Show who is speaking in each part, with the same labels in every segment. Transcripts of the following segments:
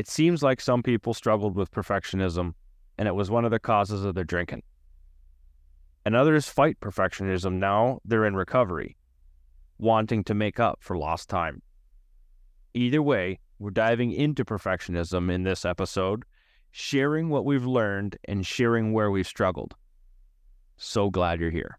Speaker 1: It seems like some people struggled with perfectionism, and it was one of the causes of their drinking. And others fight perfectionism now they're in recovery, wanting to make up for lost time. Either way, we're diving into perfectionism in this episode, sharing what we've learned and sharing where we've struggled. So glad you're here.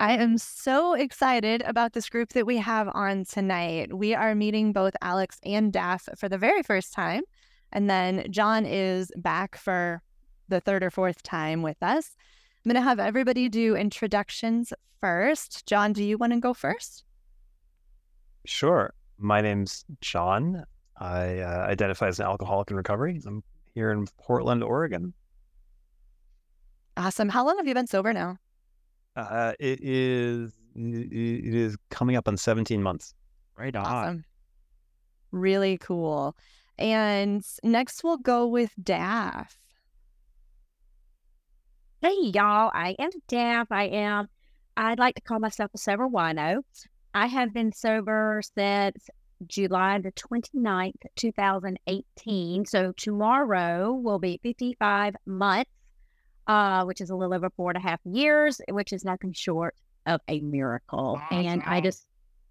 Speaker 2: I am so excited about this group that we have on tonight. We are meeting both Alex and Daph for the very first time. And then John is back for the third or fourth time with us. I'm going to have everybody do introductions first. John, do you want to go first?
Speaker 3: Sure. My name's John. I uh, identify as an alcoholic in recovery. I'm here in Portland, Oregon.
Speaker 2: Awesome. How long have you been sober now?
Speaker 3: Uh, it is it is coming up on 17 months.
Speaker 1: Right on.
Speaker 2: Awesome. Really cool. And next we'll go with Daph.
Speaker 4: Hey y'all, I am Daph. I am I'd like to call myself a sober wino. I have been sober since July the 29th, 2018. So tomorrow will be 55 months uh, which is a little over four and a half years, which is nothing short of a miracle. Awesome. And I just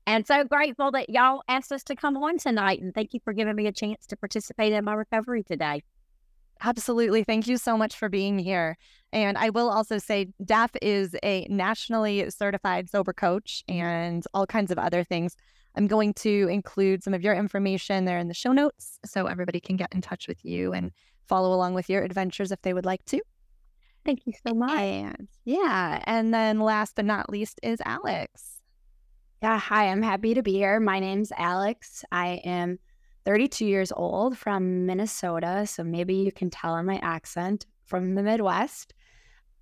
Speaker 4: and so grateful that y'all asked us to come on tonight. And thank you for giving me a chance to participate in my recovery today.
Speaker 2: Absolutely. Thank you so much for being here. And I will also say, Daph is a nationally certified sober coach and all kinds of other things. I'm going to include some of your information there in the show notes so everybody can get in touch with you and follow along with your adventures if they would like to.
Speaker 4: Thank you so much.
Speaker 2: And yeah. And then last but not least is Alex.
Speaker 5: Yeah. Hi, I'm happy to be here. My name's Alex. I am 32 years old from Minnesota. So maybe you can tell in my accent from the Midwest.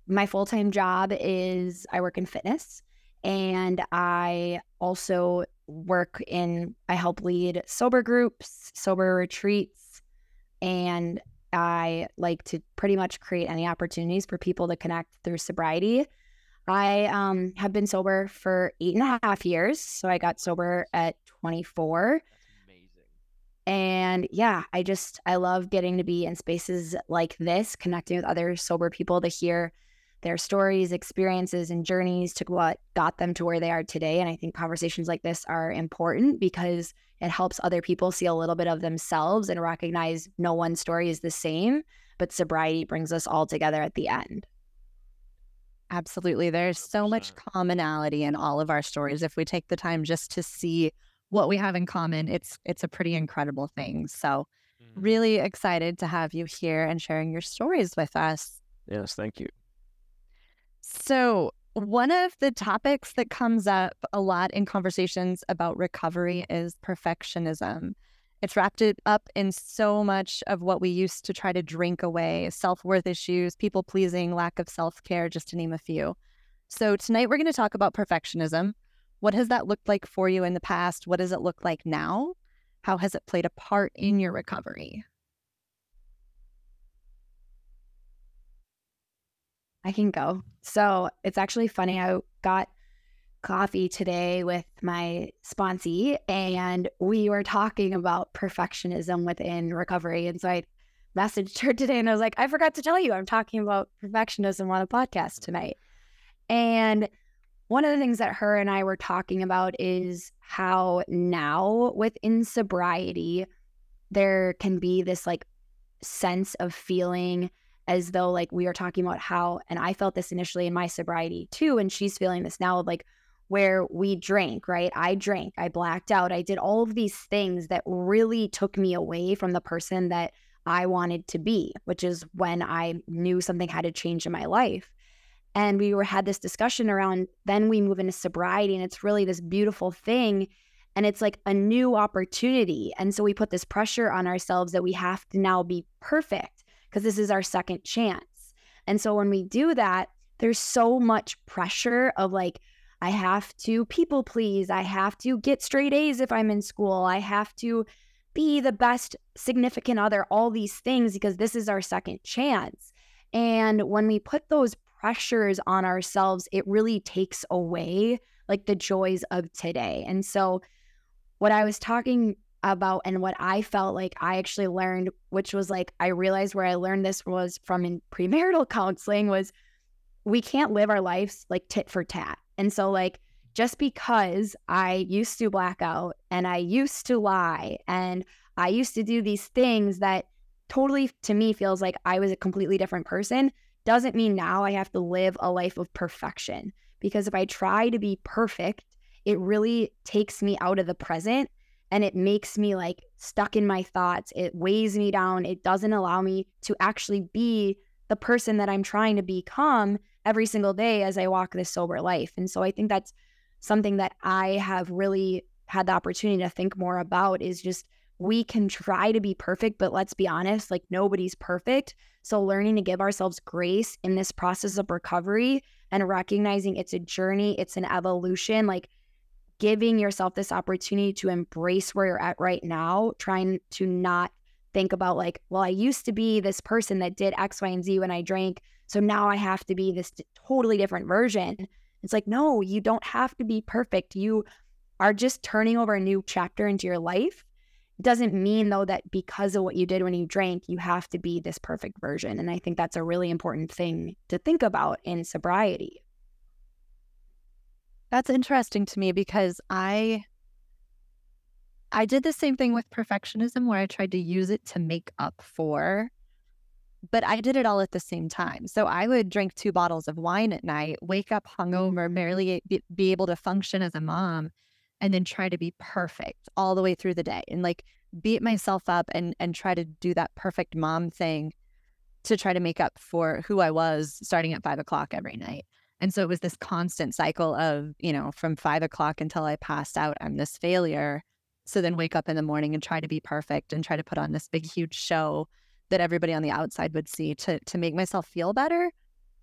Speaker 5: My full time job is I work in fitness and I also work in, I help lead sober groups, sober retreats, and I like to pretty much create any opportunities for people to connect through sobriety. I um, have been sober for eight and a half years. So I got sober at 24. And yeah, I just, I love getting to be in spaces like this, connecting with other sober people to hear their stories, experiences, and journeys to what got them to where they are today. And I think conversations like this are important because it helps other people see a little bit of themselves and recognize no one story is the same, but sobriety brings us all together at the end.
Speaker 2: Absolutely. There's so much commonality in all of our stories. If we take the time just to see what we have in common, it's it's a pretty incredible thing. So mm-hmm. really excited to have you here and sharing your stories with us.
Speaker 1: Yes, thank you.
Speaker 2: So, one of the topics that comes up a lot in conversations about recovery is perfectionism. It's wrapped up in so much of what we used to try to drink away self worth issues, people pleasing, lack of self care, just to name a few. So, tonight we're going to talk about perfectionism. What has that looked like for you in the past? What does it look like now? How has it played a part in your recovery?
Speaker 5: I can go. So it's actually funny. I got coffee today with my sponsee, and we were talking about perfectionism within recovery. And so I messaged her today and I was like, I forgot to tell you, I'm talking about perfectionism on a podcast tonight. And one of the things that her and I were talking about is how now within sobriety, there can be this like sense of feeling as though like we are talking about how, and I felt this initially in my sobriety too, and she's feeling this now, like where we drank, right? I drank, I blacked out, I did all of these things that really took me away from the person that I wanted to be, which is when I knew something had to change in my life. And we were had this discussion around then we move into sobriety and it's really this beautiful thing and it's like a new opportunity. And so we put this pressure on ourselves that we have to now be perfect because this is our second chance. And so when we do that, there's so much pressure of like, I have to people please. I have to get straight A's if I'm in school. I have to be the best significant other, all these things because this is our second chance. And when we put those pressures on ourselves, it really takes away like the joys of today. And so what I was talking about and what I felt like I actually learned, which was like I realized where I learned this was from in premarital counseling, was we can't live our lives like tit for tat. And so like just because I used to black out and I used to lie and I used to do these things that totally to me feels like I was a completely different person doesn't mean now I have to live a life of perfection. Because if I try to be perfect, it really takes me out of the present and it makes me like stuck in my thoughts. It weighs me down. It doesn't allow me to actually be the person that I'm trying to become every single day as I walk this sober life. And so I think that's something that I have really had the opportunity to think more about is just we can try to be perfect, but let's be honest, like nobody's perfect. So learning to give ourselves grace in this process of recovery and recognizing it's a journey, it's an evolution, like giving yourself this opportunity to embrace where you're at right now, trying to not think about like, well, I used to be this person that did X, Y, and Z when I drank. So now I have to be this totally different version. It's like, no, you don't have to be perfect. You are just turning over a new chapter into your life. It doesn't mean though that because of what you did when you drank, you have to be this perfect version. And I think that's a really important thing to think about in sobriety.
Speaker 2: That's interesting to me because I I did the same thing with perfectionism where I tried to use it to make up for but I did it all at the same time. So I would drink two bottles of wine at night, wake up hungover, mm-hmm. barely be, be able to function as a mom, and then try to be perfect all the way through the day and like beat myself up and and try to do that perfect mom thing to try to make up for who I was starting at five o'clock every night. And so it was this constant cycle of, you know, from five o'clock until I passed out, I'm this failure. So then wake up in the morning and try to be perfect and try to put on this big, huge show that everybody on the outside would see to to make myself feel better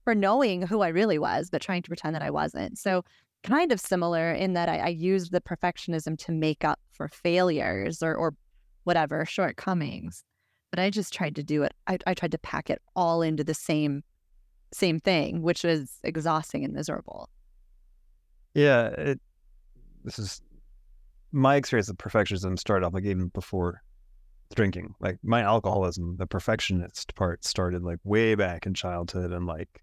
Speaker 2: for knowing who I really was, but trying to pretend that I wasn't. So kind of similar in that I, I used the perfectionism to make up for failures or or whatever shortcomings. But I just tried to do it. I, I tried to pack it all into the same same thing, which was exhausting and miserable.
Speaker 3: Yeah, it, this is my experience of perfectionism started off like even before drinking. Like my alcoholism, the perfectionist part started like way back in childhood and like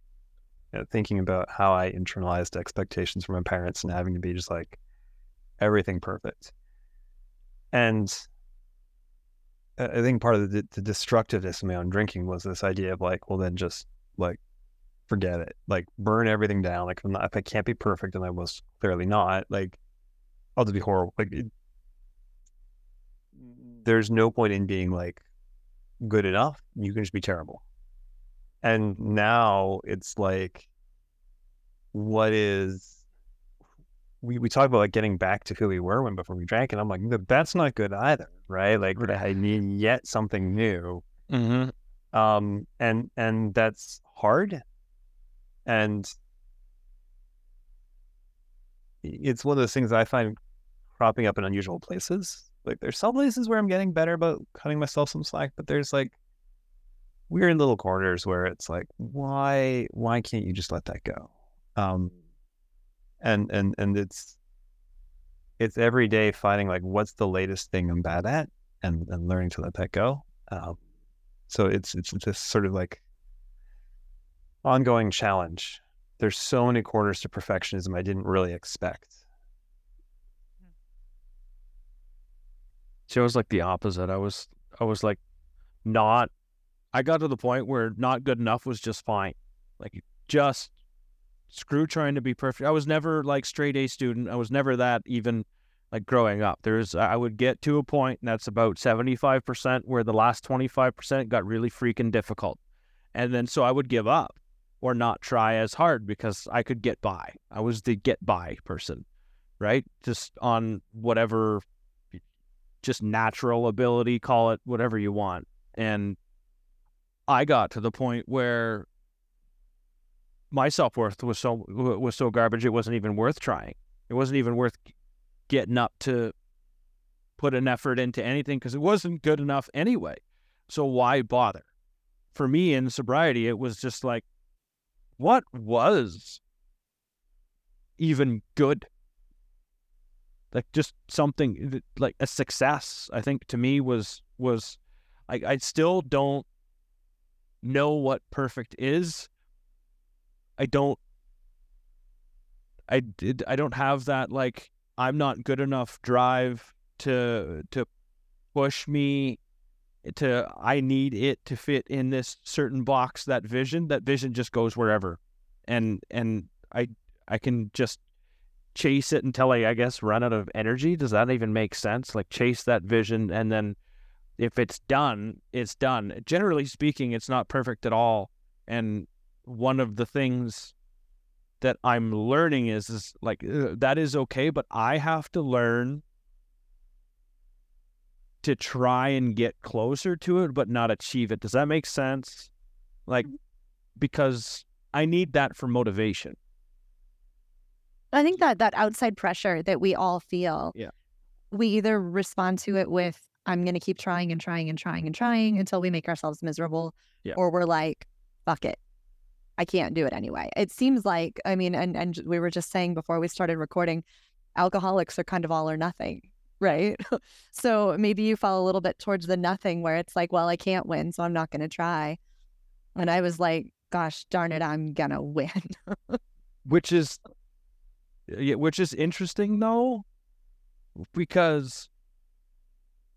Speaker 3: you know, thinking about how I internalized expectations from my parents and having to be just like everything perfect. And I think part of the, the destructiveness of my own drinking was this idea of like, well, then just like forget it. Like burn everything down. Like if, not, if I can't be perfect, and I was clearly not, like I'll just be horrible. Like it, there's no point in being like good enough. You can just be terrible. And now it's like, what is we, we talk about like getting back to who we were when before we drank, and I'm like, that's not good either, right? Like I need yet something new.
Speaker 1: Mm-hmm.
Speaker 3: Um, and and that's hard and it's one of those things I find cropping up in unusual places. Like there's some places where I'm getting better about cutting myself some slack, but there's like weird little corners where it's like, why why can't you just let that go? Um and and and it's it's every day finding like what's the latest thing I'm bad at and, and learning to let that go. Um, so it's it's just sort of like ongoing challenge. There's so many corners to perfectionism I didn't really expect.
Speaker 1: See, I was like the opposite. I was I was like not I got to the point where not good enough was just fine. Like just screw trying to be perfect. I was never like straight A student. I was never that even like growing up. There's I would get to a point and that's about 75% where the last 25% got really freaking difficult. And then so I would give up or not try as hard because I could get by. I was the get by person, right? Just on whatever, just natural ability, call it whatever you want. And I got to the point where my self worth was so was so garbage it wasn't even worth trying. It wasn't even worth getting up to put an effort into anything because it wasn't good enough anyway. So why bother? For me in sobriety, it was just like, what was even good? Like just something like a success. I think to me was was I I still don't know what perfect is. I don't I did I don't have that like I'm not good enough drive to to push me to I need it to fit in this certain box that vision that vision just goes wherever. And and I I can just chase it until I I guess run out of energy. Does that even make sense? Like chase that vision and then if it's done it's done. Generally speaking it's not perfect at all. And one of the things that I'm learning is is like uh, that is okay but I have to learn to try and get closer to it but not achieve it. Does that make sense? Like
Speaker 2: Mm-hmm.
Speaker 1: because I need that for motivation.
Speaker 2: I think that that outside pressure that we all feel,
Speaker 1: Yeah.
Speaker 2: we either respond to it with I'm going to keep trying and trying and trying and trying until we make ourselves miserable,
Speaker 1: Yeah.
Speaker 2: or we're like, fuck it, I can't do it anyway. It seems like I mean, and and we were just saying before we started recording, alcoholics are kind of all or nothing, right? so maybe you fall a little bit towards the nothing where it's like, well, I can't win, so I'm not going to try. And I was like, gosh darn it, I'm gonna win.
Speaker 1: Which is uh, yeah, which is interesting though because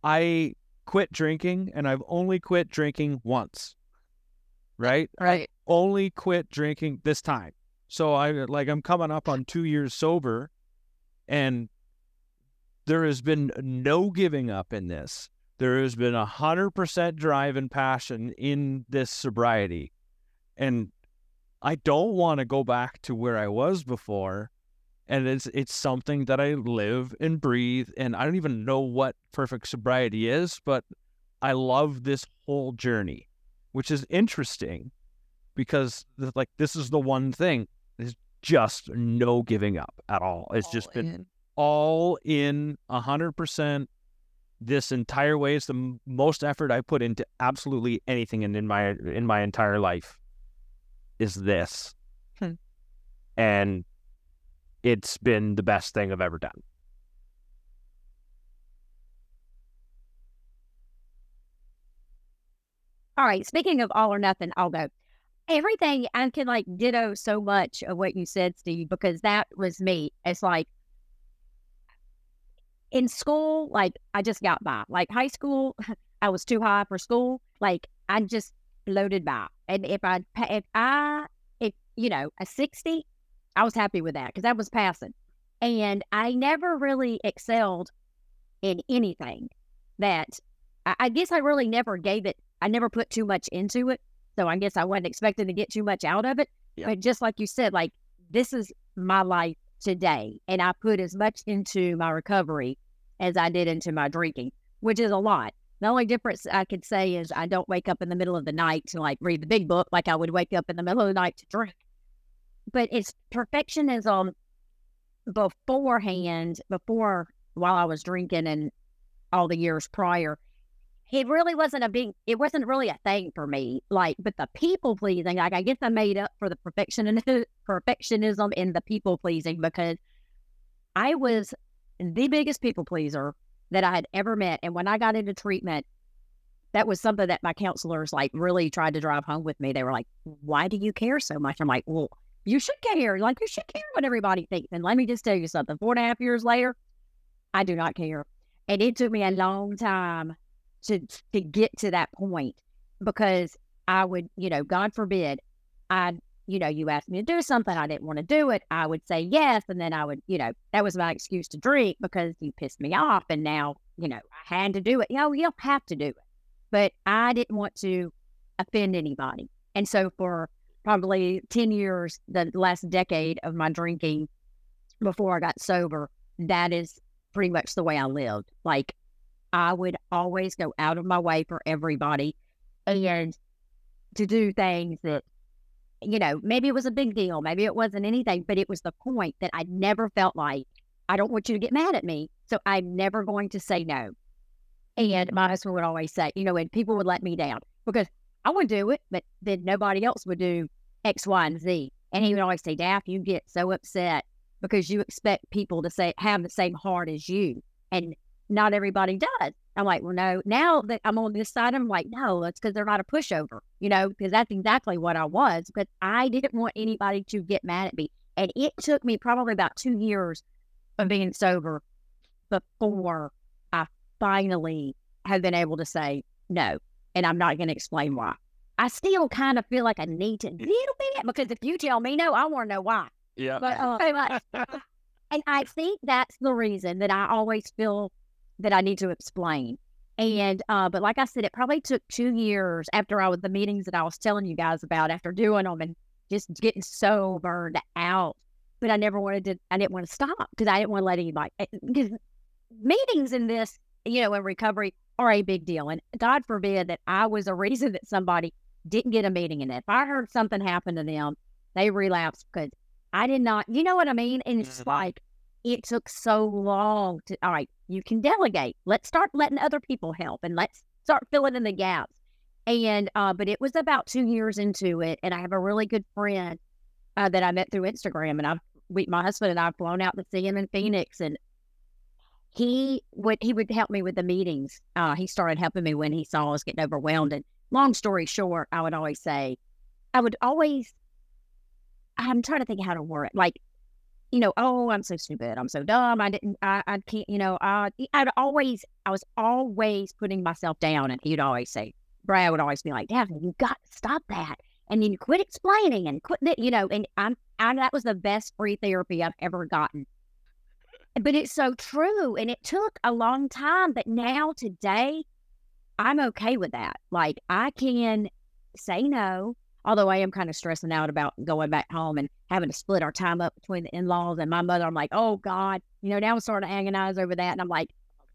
Speaker 1: I quit drinking and I've only quit drinking once. Right?
Speaker 2: right.
Speaker 1: only quit drinking this time. So I like I'm coming up on 2 years sober and there has been no giving up in this. There has been a 100% drive and passion in this sobriety. And I don't want to go back to where I was before. And it's it's something that I live and breathe and I don't even know what perfect sobriety is, but I love this whole journey, which is interesting because like this is the one thing is just no giving up at all. It's just been
Speaker 2: in.
Speaker 1: All in a hundred percent this entire way. It's the most effort I put into absolutely anything in, in my in my entire life is this.
Speaker 2: Hmm.
Speaker 1: And it's been the best thing I've ever done.
Speaker 4: All right. Speaking of all or nothing, I'll go. Everything I can like ditto so much of what you said, Steve, because that was me. It's like in school, like I just got by. Like high school, I was too high for school. Like I just floated by. And if I, if I, if you know, a sixty, I was happy with that because that was passing. And I never really excelled in anything that I, I guess I really never gave it. I never put too much into it. So I guess I wasn't expecting to get too much out of it.
Speaker 1: Yeah.
Speaker 4: But just like you said, like this is my life today. And I put as much into my recovery as I did into my drinking, which is a lot. The only difference I could say is I don't wake up in the middle of the night to like read the big book like I would wake up in the middle of the night to drink. But it's perfectionism beforehand, before while I was drinking and all the years prior. It really wasn't a big, it wasn't really a thing for me. Like, but the people pleasing, like I guess I made up for the perfection perfectionism and the people pleasing because I was the biggest people pleaser that I had ever met. And when I got into treatment, that was something that my counselors like really tried to drive home with me. They were like, Why do you care so much? I'm like, Well, you should care. Like, you should care what everybody thinks. And let me just tell you something four and a half years later, I do not care. And it took me a long time to to get to that point because I would, you know, God forbid, I, you know, you asked me to do something, I didn't want to do it. I would say yes, and then I would, you know, that was my excuse to drink because you pissed me off, and now, you know, I had to do it. You know, you don't have to do it, but I didn't want to offend anybody, and so for probably 10 years, the last decade of my drinking before I got sober, that is pretty much the way I lived. Like I would always go out of my way for everybody mm-hmm. and to do things that, you know, maybe it was a big deal, maybe it wasn't anything, but it was the point that I never felt like, I don't want you to get mad at me. So I'm never going to say no. And my husband would always say, you know, and people would let me down because I would do it, but then nobody else would do X, Y, and Z. And he would always say, Daph, you get so upset because you expect people to say have the same heart as you. And not everybody does. I'm like, well, no. Now that I'm on this side, I'm like, no, it's because they're not a pushover, you know, because that's exactly what I was. But I didn't want anybody to get mad at me. And it took me probably about two years of being sober before I finally have been able to say no. And I'm not going to explain why. I still kind of feel like I need to a little bit because if you tell me no, I want to know why.
Speaker 1: Yeah.
Speaker 4: But uh, and I think that's the reason that I always feel that I need to explain. And uh, but like I said, it probably took two years after I was the meetings that I was telling you guys about after doing them and just getting so burned out. But I never wanted to. I didn't want to stop because I didn't want to let anybody. Because meetings in this, you know, in recovery are a big deal. And God forbid that I was a reason that somebody didn't get a meeting in it. If I heard something happen to them, they relapsed because I did not. You know what I mean? And it's
Speaker 1: Mhm.
Speaker 4: like it took so long to. All right, you can delegate. Let's start letting other people help, and let's start filling in the gaps. And uh, but it was about two years into it, and I have a really good friend uh, that I met through Instagram, and I've we, my husband and I have flown out to see him in Phoenix, and he would he would help me with the meetings. Uh, he started helping me when he saw us getting overwhelmed. And long story short, I would always say, I would always. I'm trying to think how to word it. Like, you know, oh, I'm so stupid. I'm so dumb. I didn't. I, I can't. You know, I I'd always. I was always putting myself down, and he'd always say, Brad would always be like, Daphne, you got to stop that. And then you quit explaining and quit it, you know, and I'm, I, that was the best free therapy I've ever gotten. But it's so true. And it took a long time. But now, today, I'm okay with that. Like, I can say no, although I am kind of stressing out about going back home and having to split our time up between the in laws and my mother. I'm like, oh God, you know, now I'm starting to agonize over that. And I'm like,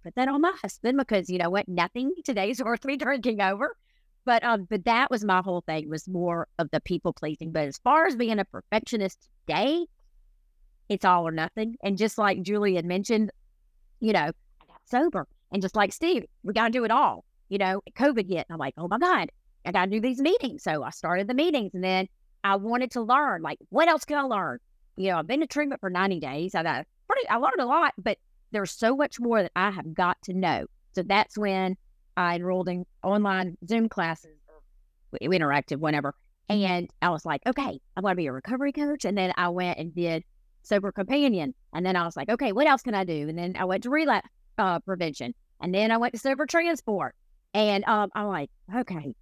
Speaker 4: put that on my husband because, you know what, nothing today's worth me drinking over. But um, but that was my whole thing was more of the people pleasing. But as far as being a perfectionist today, it's all or nothing. And just like Julie had mentioned, you know, I got sober. And just like Steve, we got to do it all. You know, COVID hit. And I'm like, oh my God, I got to do these meetings. So I started the meetings and then I wanted to learn, like, what else can I learn? You know, I've been to treatment for 90 days. I got pretty, I learned a lot, but there's so much more that I have got to know. So that's when I enrolled in online Zoom classes or interactive, whatever. And I was like, okay, I'm going to be a recovery coach. And then I went and did sober companion. And then I was like, okay, what else can I do? And then I went to relapse uh, prevention. And then I went to sober transport. And um, I'm like, okay,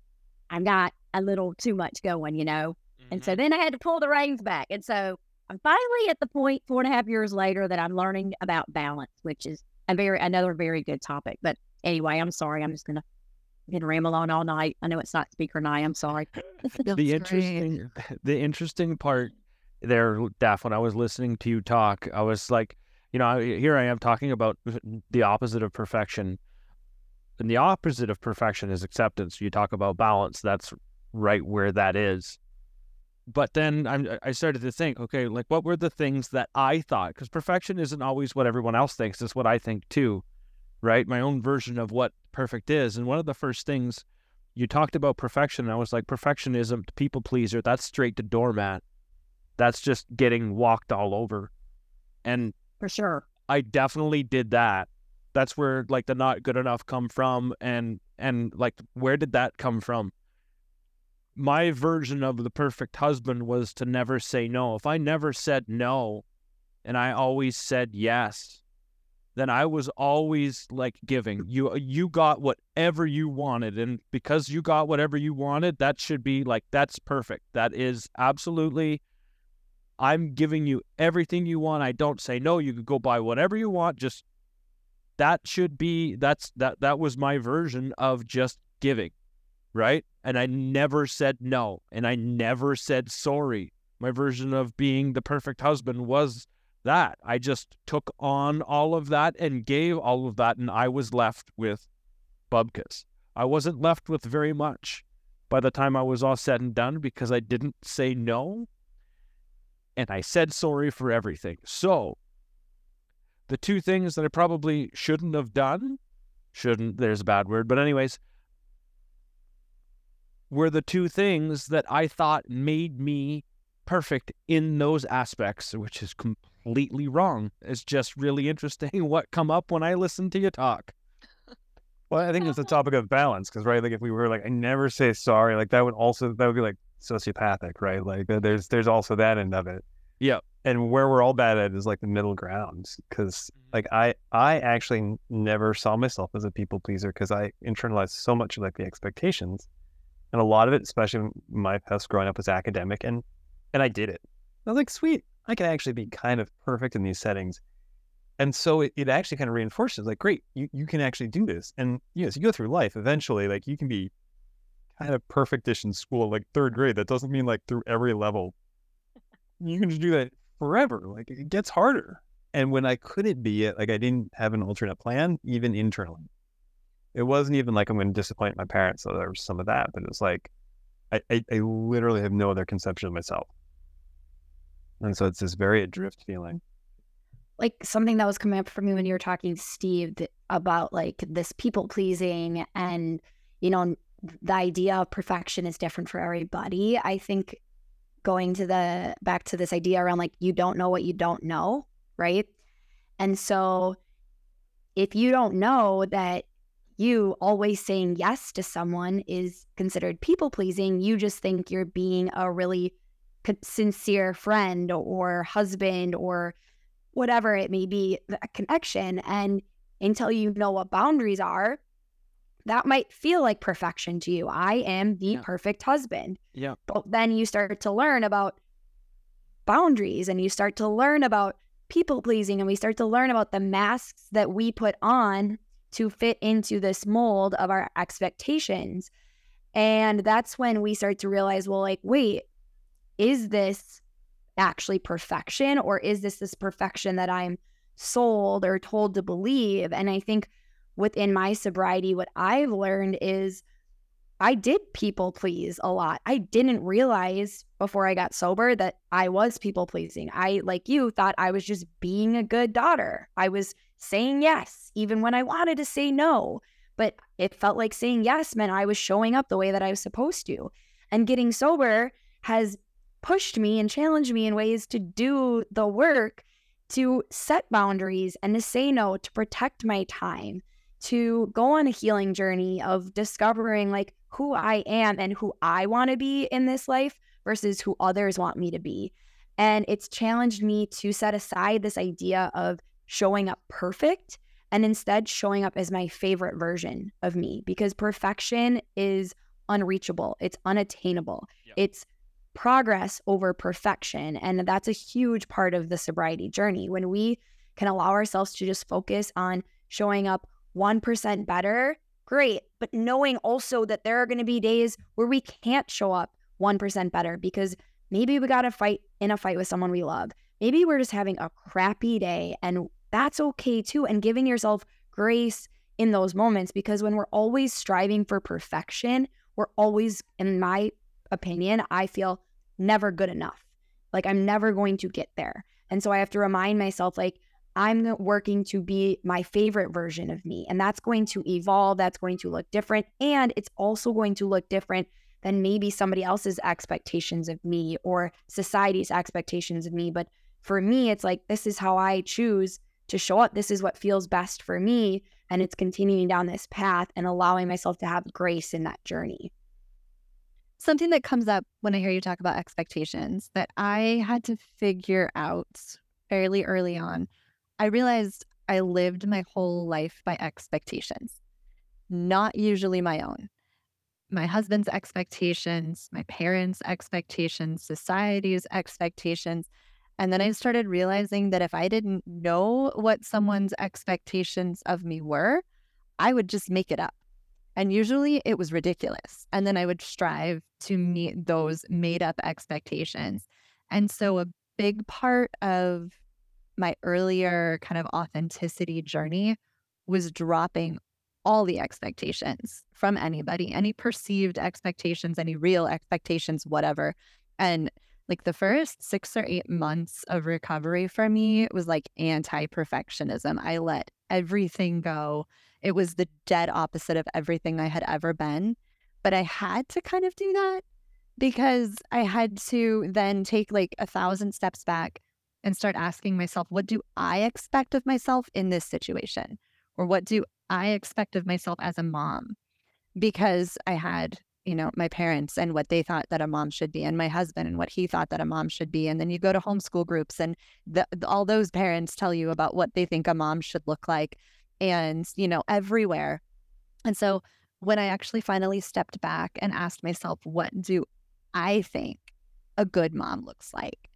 Speaker 4: I've got a little too much going, you know? And so mm-hmm. then I had to pull the reins back. And so I'm finally at the point four and a half years later that I'm learning about balance, which is a very another very good topic. But anyway, I'm sorry. I'm just gonna gonna ramble on all night. I know it's not speaker night. I'm sorry.
Speaker 1: the interesting the interesting part there Daph when i was listening to you talk i was like you know I- here i am talking about the opposite of perfection and the opposite of perfection is acceptance. You talk about balance that's right where that is. But then I'm, i started to think okay like what were the things that i thought because perfection isn't always what everyone else thinks it's what i think too right? My own version of what perfect is. And one of the first things you talked about perfection and i was like perfectionism people pleaser. That's straight to doormat. That's just getting walked all over. And
Speaker 4: For sure.
Speaker 1: i definitely did that that's where like the not good enough come from and and like where did that come from my version of the perfect husband was to never say no if i never said no and i always said yes then I was always like giving. You you got whatever you wanted and because you got whatever you wanted, that should be like that's perfect. That is absolutely I'm giving you everything you want. I don't say no. You could go buy whatever you want. Just that should be that's that that was my version of just giving. right? And I never said no, and I never said sorry. My version of being the perfect husband was that. I just took on all of that and gave all of that, and I was left with bubkas. I wasn't left with very much by the time I was all said and done because I didn't say no and I said sorry for everything. So, the two things that I probably shouldn't have done, shouldn't, there's a bad word, but, anyways, were the two things that I thought made me perfect in those aspects, which is completely wrong. It's just really interesting what come up when I listen to you talk.
Speaker 3: Well, I think it's a topic of balance because, right, like if we were like, I never say sorry, like that would also that would be like sociopathic, right? Like uh, there's there's also that end of it.
Speaker 1: Yeah.
Speaker 3: And where we're all bad at is like the middle ground because mm. like I I actually never saw myself as a people pleaser because I internalized so much of like the expectations, and a lot of it, especially my past growing up, was academic, and and I did it. I was like, sweet, I can actually be kind of perfect in these settings. And so it, it actually kind of reinforces like great you, you can actually do this. And you know as you go through life eventually like you can be kind of perfectish in school like third grade that doesn't mean like through every level. You can just do that forever like it gets harder. And when i couldn't be it like i didn't have an alternate plan even internally. It wasn't even like i'm going to disappoint my parents so there was some of that but it was like I, I, I literally have no other conception of myself. And so it's this very adrift feeling.
Speaker 5: Like something that was coming up for me when you were talking steve about like this people pleasing and you know the idea of perfection is different for everybody i think going to the back to this idea around like you don't know what you don't know right and so if you don't know that you always saying yes to someone is considered people pleasing you just think you're being a really sincere friend or husband or whatever it may be, a connection. And until you know what boundaries are, that might feel like perfection to you. I am the yeah. perfect husband.
Speaker 1: Yeah.
Speaker 5: But then you start to learn about boundaries and you start to learn about people pleasing and we start to learn about the masks that we put on to fit into this mold of our expectations. And that's when we start to realize, well, like, wait, is this actually perfection or is this this perfection that I'm sold or told to believe? And I think within my sobriety, what I've learned is I did people please a lot. I didn't realize before I got sober that I was people pleasing. I, like you, thought I was just being a good daughter. I was saying yes, even when I wanted to say no. But it felt like saying yes meant I was showing up the way that I was supposed to. And getting sober has pushed me and challenged me in ways to do the work to set boundaries and to say no, to protect my time, to go on a healing journey of discovering like who I am and who I want to be in this life versus who others want me to be. And it's challenged me to set aside this idea of showing up perfect and instead showing up as my favorite version of me because perfection is unreachable, it's unattainable. Yep. It's progress over perfection. And that's a huge part of the sobriety journey. When we can allow ourselves to just focus on showing up 1% better, great. But knowing also that there are going to be days where we can't show up 1% better because maybe we got to fight in a fight with someone we love. Maybe we're just having a crappy day and that's okay too. And giving yourself grace in those moments because when we're always striving for perfection, we're always, in my opinion, I feel never good enough. Like I'm never going to get there. And so I have to remind myself, like, I'm working to be my favorite version of me. And that's going to evolve. That's going to look different. And it's also going to look different than maybe somebody else's expectations of me or society's expectations of me. But for me, it's like, this is how I choose to show up. This is what feels best for me. And it's continuing down this path and allowing myself to have grace in that journey
Speaker 2: something that comes up when I hear you talk about expectations that I had to figure out fairly early on. I realized I lived my whole life by expectations, not usually my own. My husband's expectations, my parents' expectations, society's expectations. And then I started realizing that if I didn't know what someone's expectations of me were, I would just make it up. And usually it was ridiculous. And then I would strive to meet those made up expectations. And so a big part of my earlier kind of authenticity journey was dropping all the expectations from anybody, any perceived expectations, any real expectations, whatever. And like the first six or eight months of recovery for me was like anti perfectionism. I let everything go. It was the dead opposite of everything I had ever been. But I had to kind of do that because I had to then take like a thousand steps back and start asking myself, what do I expect of myself in this situation? Or what do I expect of myself as a mom? Because I had you know, my parents and what they thought that a mom should be, and my husband and what he thought that a mom should be. And then you go to homeschool groups, and the, all those parents tell you about what they think a mom should look like, and, you know, everywhere. And so when I actually finally stepped back and asked myself, what do I think a good mom looks like?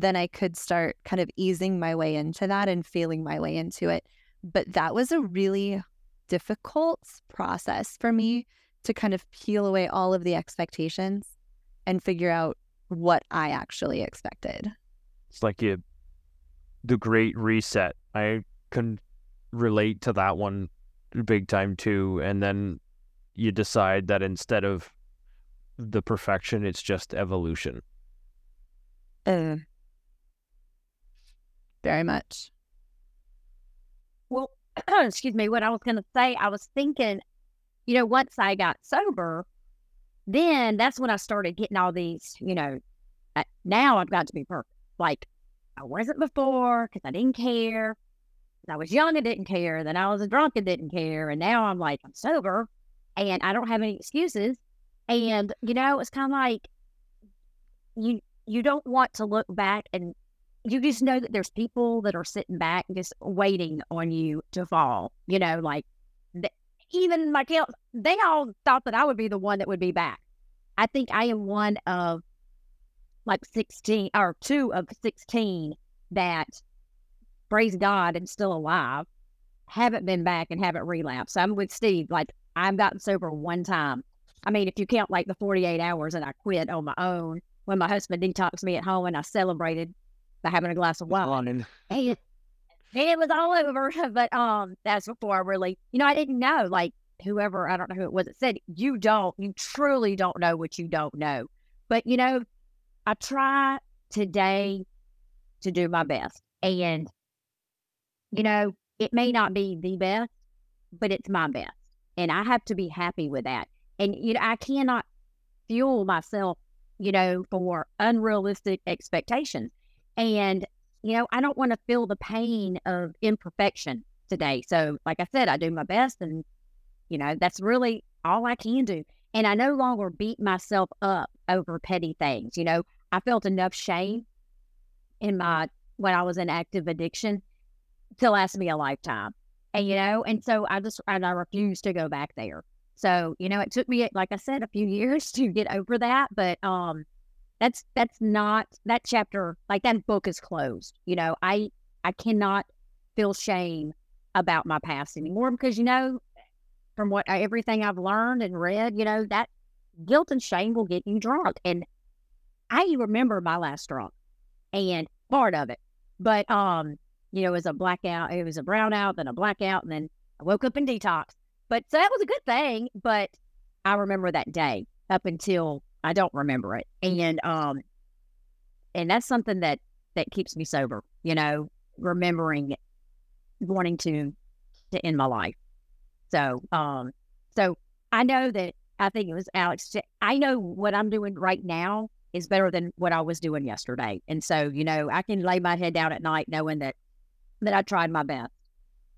Speaker 2: Then I could start kind of easing my way into that and feeling my way into it. But that was a really difficult process for me to kind of peel away all of the expectations and figure out what I actually expected.
Speaker 1: It's like you, the great reset. I can relate to that one big time too. And then you decide that instead of the perfection, it's just evolution.
Speaker 2: Uh, very much.
Speaker 4: Well, excuse me, what I was going to say, I was thinking you know, once I got sober, then that's when I started getting all these, you know, now I've got to be perfect. Like I wasn't before because I didn't care. I was young and didn't care. Then I was a drunk and didn't care. And now I'm like, I'm sober and I don't have any excuses. And, you know, it's kind of like you, you don't want to look back and you just know that there's people that are sitting back just waiting on you to fall, you know, like even my kids, they all thought that I would be the one that would be back. I think I am one of like 16 or two of 16 that, praise God, and still alive, haven't been back and haven't relapsed. I'm with Steve. Like, I've gotten sober one time. I mean, if you count like the 48 hours and I quit on my own when my husband detoxed me at home and I celebrated by having a glass of wine. And it was all over. But um, that's before I really, you know, I didn't know. Like whoever, I don't know who it was, it said, "You don't, you truly don't know what you don't know." But you know, I try today to do my best, and you know, it may not be the best, but it's my best, and I have to be happy with that. And you know, I cannot fuel myself, you know, for unrealistic expectations. And you know, I don't want to feel the pain of imperfection today. So, like I said, I do my best, and, you know, that's really all I can do. And I no longer beat myself up over petty things. You know, I felt enough shame in my, when I was in active addiction to last me a lifetime. And, you know, and so I just, and I refuse to go back there. So, you know, it took me, like I said, a few years to get over that. But, um, that's that's not that chapter like that book is closed you know? I i cannot feel shame about my past anymore because you know from what everything i've learned and read you know that guilt and shame will get you drunk. And i remember my last drunk and part of it. But um you know it was a blackout it was a brownout then a blackout and then i woke up in detox but so that was a good thing but i remember that day up until I don't remember it. And um and that's something that that keeps me sober, you know, remembering wanting to to end my life. So um so I know that I think it was Alex I know what I'm doing right now is better than what I was doing yesterday. And so, you know, I can lay my head down at night knowing that that I tried my best.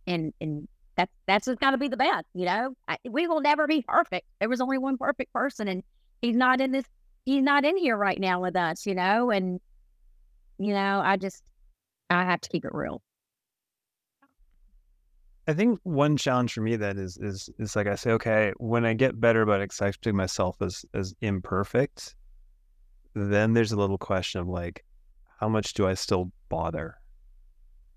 Speaker 4: And and that's that's just got to be the best, you know. I, we will never be perfect. There was only one perfect person, and he's not in this he's not in here right now with us, you know, and you know, I just I have to keep it real.
Speaker 3: I think one challenge for me that is is is like I say, okay, when I get better about accepting myself as as imperfect, then there's a little question of like, how much do I still bother,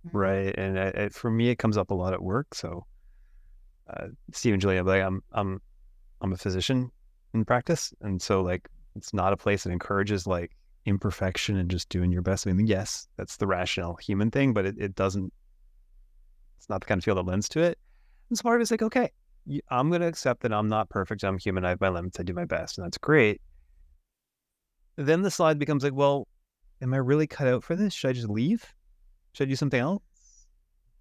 Speaker 3: mm-hmm. right? And I, I, for me, it comes up a lot at work. So, uh, Steve and Julia, like I'm I'm I'm a physician in practice, and so like it's not a place that encourages like imperfection and just doing your best. I mean, yes, that's the rational human thing, but it, it doesn't. It's not the kind of feel that lends to it. And so part of it's like, okay, I'm going to accept that I'm not perfect. I'm human. I have my limits. I do my best, and that's great. Then the slide becomes like, well, am I really cut out for this? Should I just leave? Should I do something else?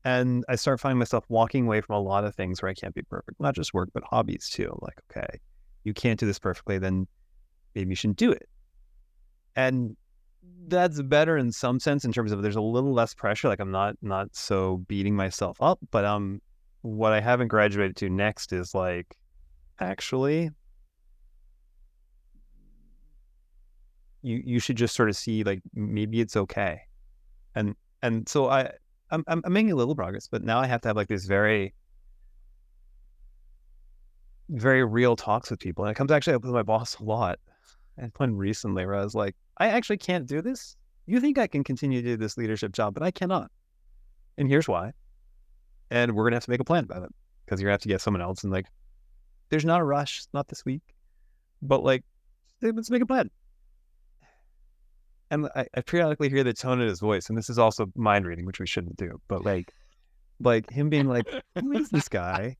Speaker 3: And I start finding myself walking away from a lot of things where I can't be perfect, not just work, but hobbies too. I'm like, okay, you can't do this perfectly, then maybe you shouldn't do it. And that's better in some sense in terms of there's a little less pressure. Like I'm not not so beating myself up, but um what I haven't graduated to next is like actually you you should just sort of see like maybe it's okay. And and so I I'm I'm making a little progress, but now I have to have like this very very real talks with people. And it comes actually up with my boss a lot. And one recently where I was like, I actually can't do this. You think I can continue to do this leadership job, but I cannot. And here's why. And we're gonna have to make a plan about it because you're gonna have to get someone else. And like, there's not a rush, not this week, but like, let's make a plan. And I, I periodically hear the tone in his voice, and this is also mind reading, which we shouldn't do. But like, like him being like, "Who is this guy?"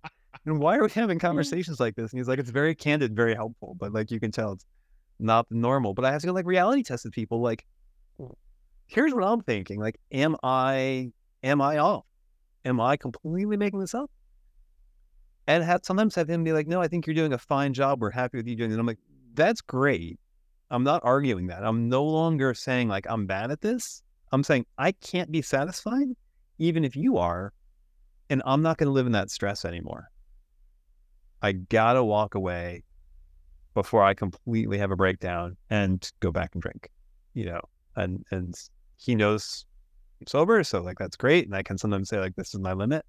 Speaker 3: And why are we having mm. conversations like this? And he's like, it's very candid, very helpful, but like you can tell it's not normal. But I have to go like reality test with people. Like, here's what I'm thinking. Like, am I am I off? Am I completely making this up? And have sometimes have him be like, no, I think you're doing a fine job. We're happy with you doing it. And I'm like, that's great. I'm not arguing that. I'm no longer saying like I'm bad at this. I'm saying I can't be satisfied, even if you are, and I'm not going to live in that stress anymore. I gotta walk away before I completely have a breakdown and go back and drink, you know. And and he knows I'm sober, so like that's great. And I can sometimes say like this is my limit.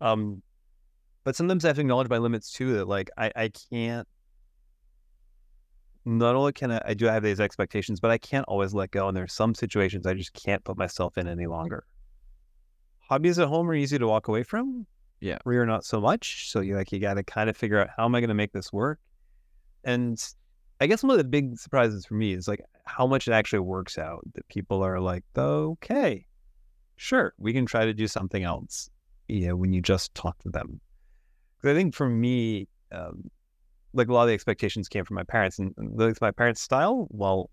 Speaker 3: Um, but sometimes I have to acknowledge my limits too. That like I I can't. Not only can I, I do have these expectations, but I can't always let go. And there's some situations I just can't put myself in any longer. Hobbies at home are easy to walk away from.
Speaker 1: Yeah.
Speaker 3: Career not so much. So you like you got to kind of figure out how am I going to make this work. And I guess one of the big surprises for me is like how much it actually works out. That people are like, okay, sure, we can try to do something else. Know, when you just talk to them. Because I think for me, um, like a lot of the expectations came from my parents, and, and my parents' style, while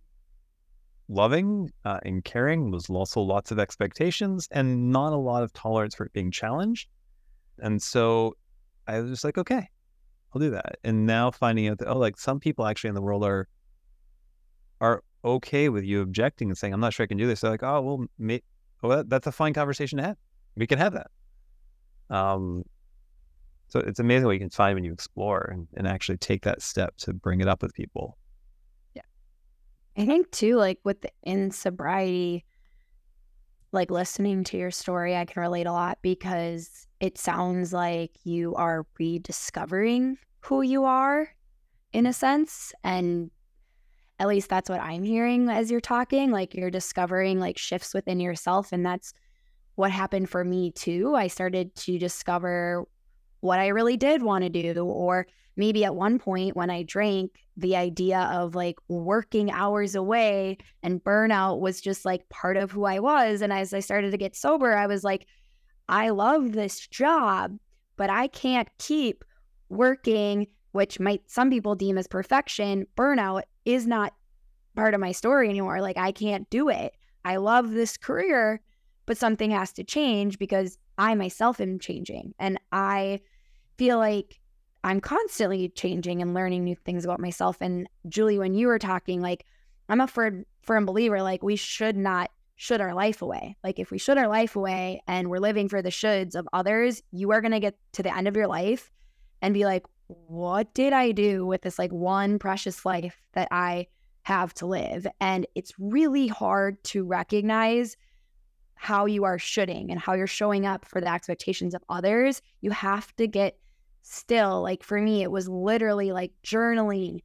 Speaker 3: loving uh, and caring, was also lots of expectations and not a lot of tolerance for it being challenged. And so I was just like, okay, I'll do that. And now finding out that oh, like some people actually in the world are are okay with you objecting and saying, I'm not sure I can do this. They're like, oh well, may- that, that's a fine conversation to have. We can have that. Um, so it's amazing what you can find when you explore and, and actually take that step to bring it up with people.
Speaker 5: Yeah. I think too, like with in sobriety, like listening to your story, I can relate a lot because it sounds like you are rediscovering who you are in a sense. And at least that's what I'm hearing as you're talking. Like you're discovering like shifts within yourself. And that's what happened for me too. I started to discover what I really did want to do, or maybe at one point when I drank, the idea of like working hours away and burnout was just like part of who I was. And as I started to get sober, I was like, I love this job, but I can't keep working, which might some people deem as perfection. Burnout is not part of my story anymore. Like, I can't do it. I love this career, but something has to change because I myself am changing. And I feel like I'm constantly changing and learning new things about myself. And Julie, when you were talking, like I'm a firm, firm believer, like we should not should our life away. Like if we should our life away and we're living for the shoulds of others, you are going to get to the end of your life and be like, what did I do with this like one precious life that I have to live? And it's really hard to recognize how you are shoulding and how you're showing up for the expectations of others. You have to get still like for me it was literally like journaling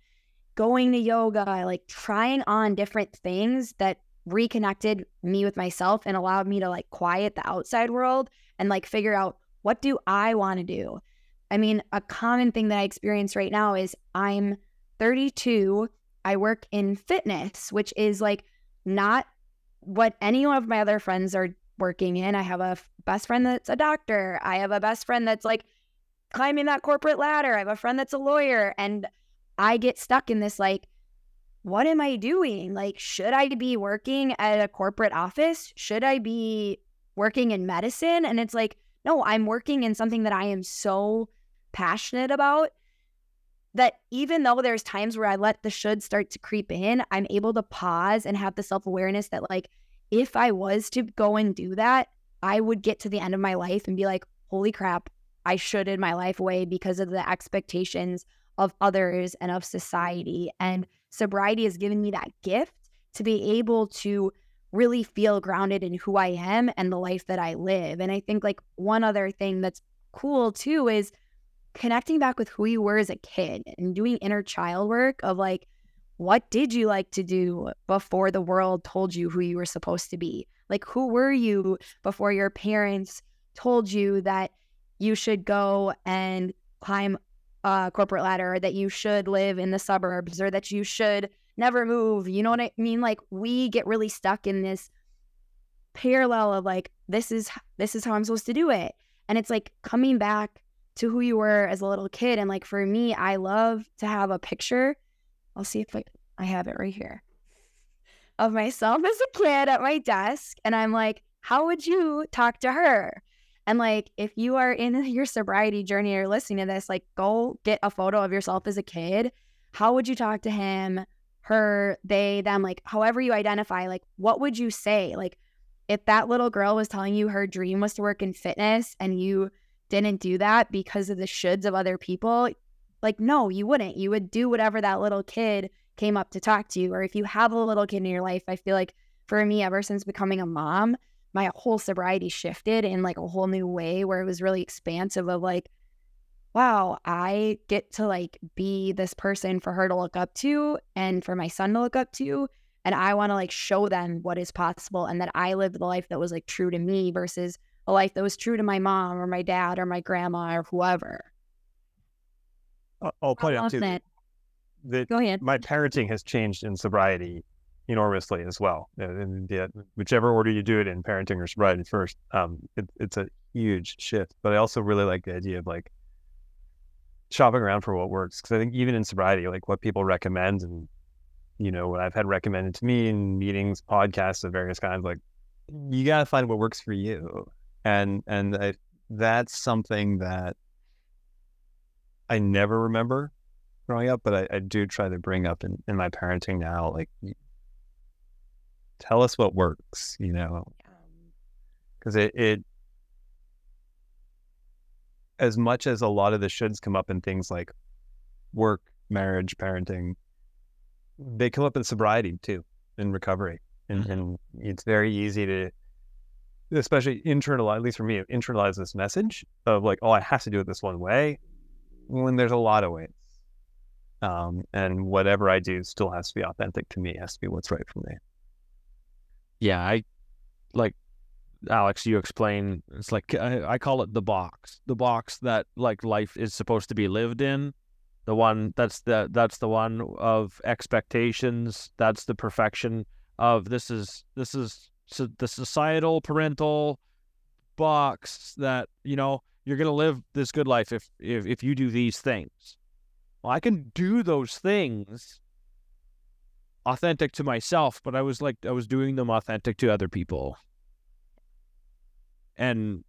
Speaker 5: going to yoga like trying on different things that reconnected me with myself and allowed me to like quiet the outside world and like figure out what do i want to do I mean, a common thing that I experience right now is I'm 32. I work in fitness, which is like not what any of my other friends are working in. I have a best friend that's a doctor. I have a best friend that's like climbing that corporate ladder. I have a friend that's a lawyer. And I get stuck in this like, what am I doing? Like, should I be working at a corporate office? Should I be working in medicine? And it's like, no, I'm working in something that I am so passionate about that even though there's times where I let the should start to creep in, I'm able to pause and have the self awareness that, like, if I was to go and do that, I would get to the end of my life and be like, holy crap, I shoulded my life away because of the expectations of others and of society. And sobriety has given me that gift to be able to really feel grounded in who I am and the life that I live. And I think, like, one other thing that's cool too is connecting back with who you were as a kid and doing inner child work of like, what did you like to do before the world told you who you were supposed to be? Like, who were you before your parents told you that you should go and climb a corporate ladder, that you should live in the suburbs, or that you should never move? You know what I mean? Like, we get really stuck in this parallel of like, this is this is how I'm supposed to do it, and it's like coming back to who you were as a little kid. And like for me, I love to have a picture. I'll see if I, I have it right here of myself as a kid at my desk. And I'm like, how would you talk to her? And like, if you are in your sobriety journey or listening to this, like, go get a photo of yourself as a kid. How would you talk to him, her, they, them? Like, however you identify, like, what would you say? Like, if that little girl was telling you her dream was to work in fitness and you didn't do that because of the shoulds of other people, like, no, you wouldn't. You would do whatever that little kid came up to talk to you. Or if you have a little kid in your life, I feel like for me, ever since becoming a mom, my whole sobriety shifted in like a whole new way where it was really expansive of like, wow, I get to like be this person for her to look up to and for my son to look up to. And I want to like show them what is possible and that I lived the life that was like true to me versus a life that was true to my mom or my dad or my grandma or whoever.
Speaker 3: I'll point out too that, that
Speaker 4: Go ahead.
Speaker 3: my parenting has changed in sobriety enormously as well. And whichever order you do it in, parenting or sobriety first, um, it, it's a huge shift. But I also really like the idea of like shopping around for what works because I think even in sobriety, like what people recommend and you know what I've had recommended to me in meetings, podcasts of various kinds, like you got to find what works for you and and I, that's something that I never remember growing up, but I, I do try to bring up in, in my parenting now. Like, tell us what works, you know, because it, it as much as a lot of the shoulds come up in things like work, marriage, parenting, they come up in sobriety too, in recovery, and, mm-hmm. and it's very easy to especially internalize, at least for me, internalize this message of like, oh, I have to do it this one way when there's a lot of ways. Um, and whatever I do still has to be authentic to me, has to be what's right for me.
Speaker 1: Yeah. I like Alex, you explain, it's like, I, I call it the box, the box that like life is supposed to be lived in. The one that's the, that's the one of expectations. That's the perfection of this is, this is so the societal parental box that you know you're to live this good life if, if if you do these things well i can do those things authentic to myself but i was like i was doing them authentic to other people and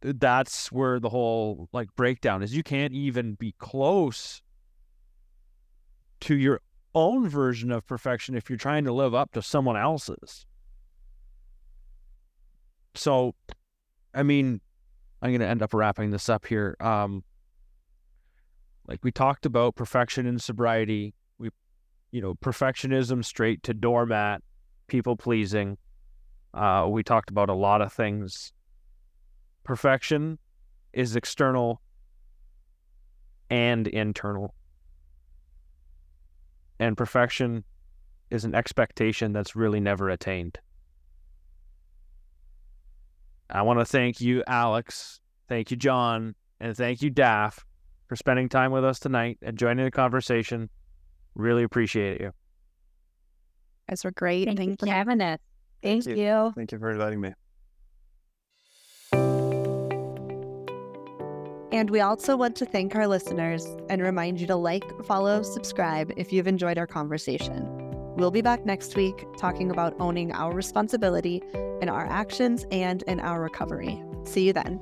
Speaker 1: that's where the whole like breakdown is you can't even be close to your own version of perfection if you're trying to live up to someone else's so, I mean, I'm going to end up wrapping this up here. Um, like we talked about perfection and sobriety. We, you know, perfectionism straight to doormat, people pleasing. Uh, we talked about a lot of things. Perfection is external and internal. And perfection is an expectation that's really never attained. I want to thank you, Alex. Thank you, John. And thank you, Daph, for spending time with us tonight and joining the conversation. Really appreciate you.
Speaker 2: You guys were great.
Speaker 4: Thank,
Speaker 2: Thank
Speaker 4: you for having us.
Speaker 5: Thank
Speaker 3: you.
Speaker 5: you.
Speaker 3: Thank you for inviting me.
Speaker 2: And we also want to thank our listeners and remind you to like, follow, subscribe if you've enjoyed our conversation. We'll be back next week talking about owning our responsibility in our actions and in our recovery. See you then.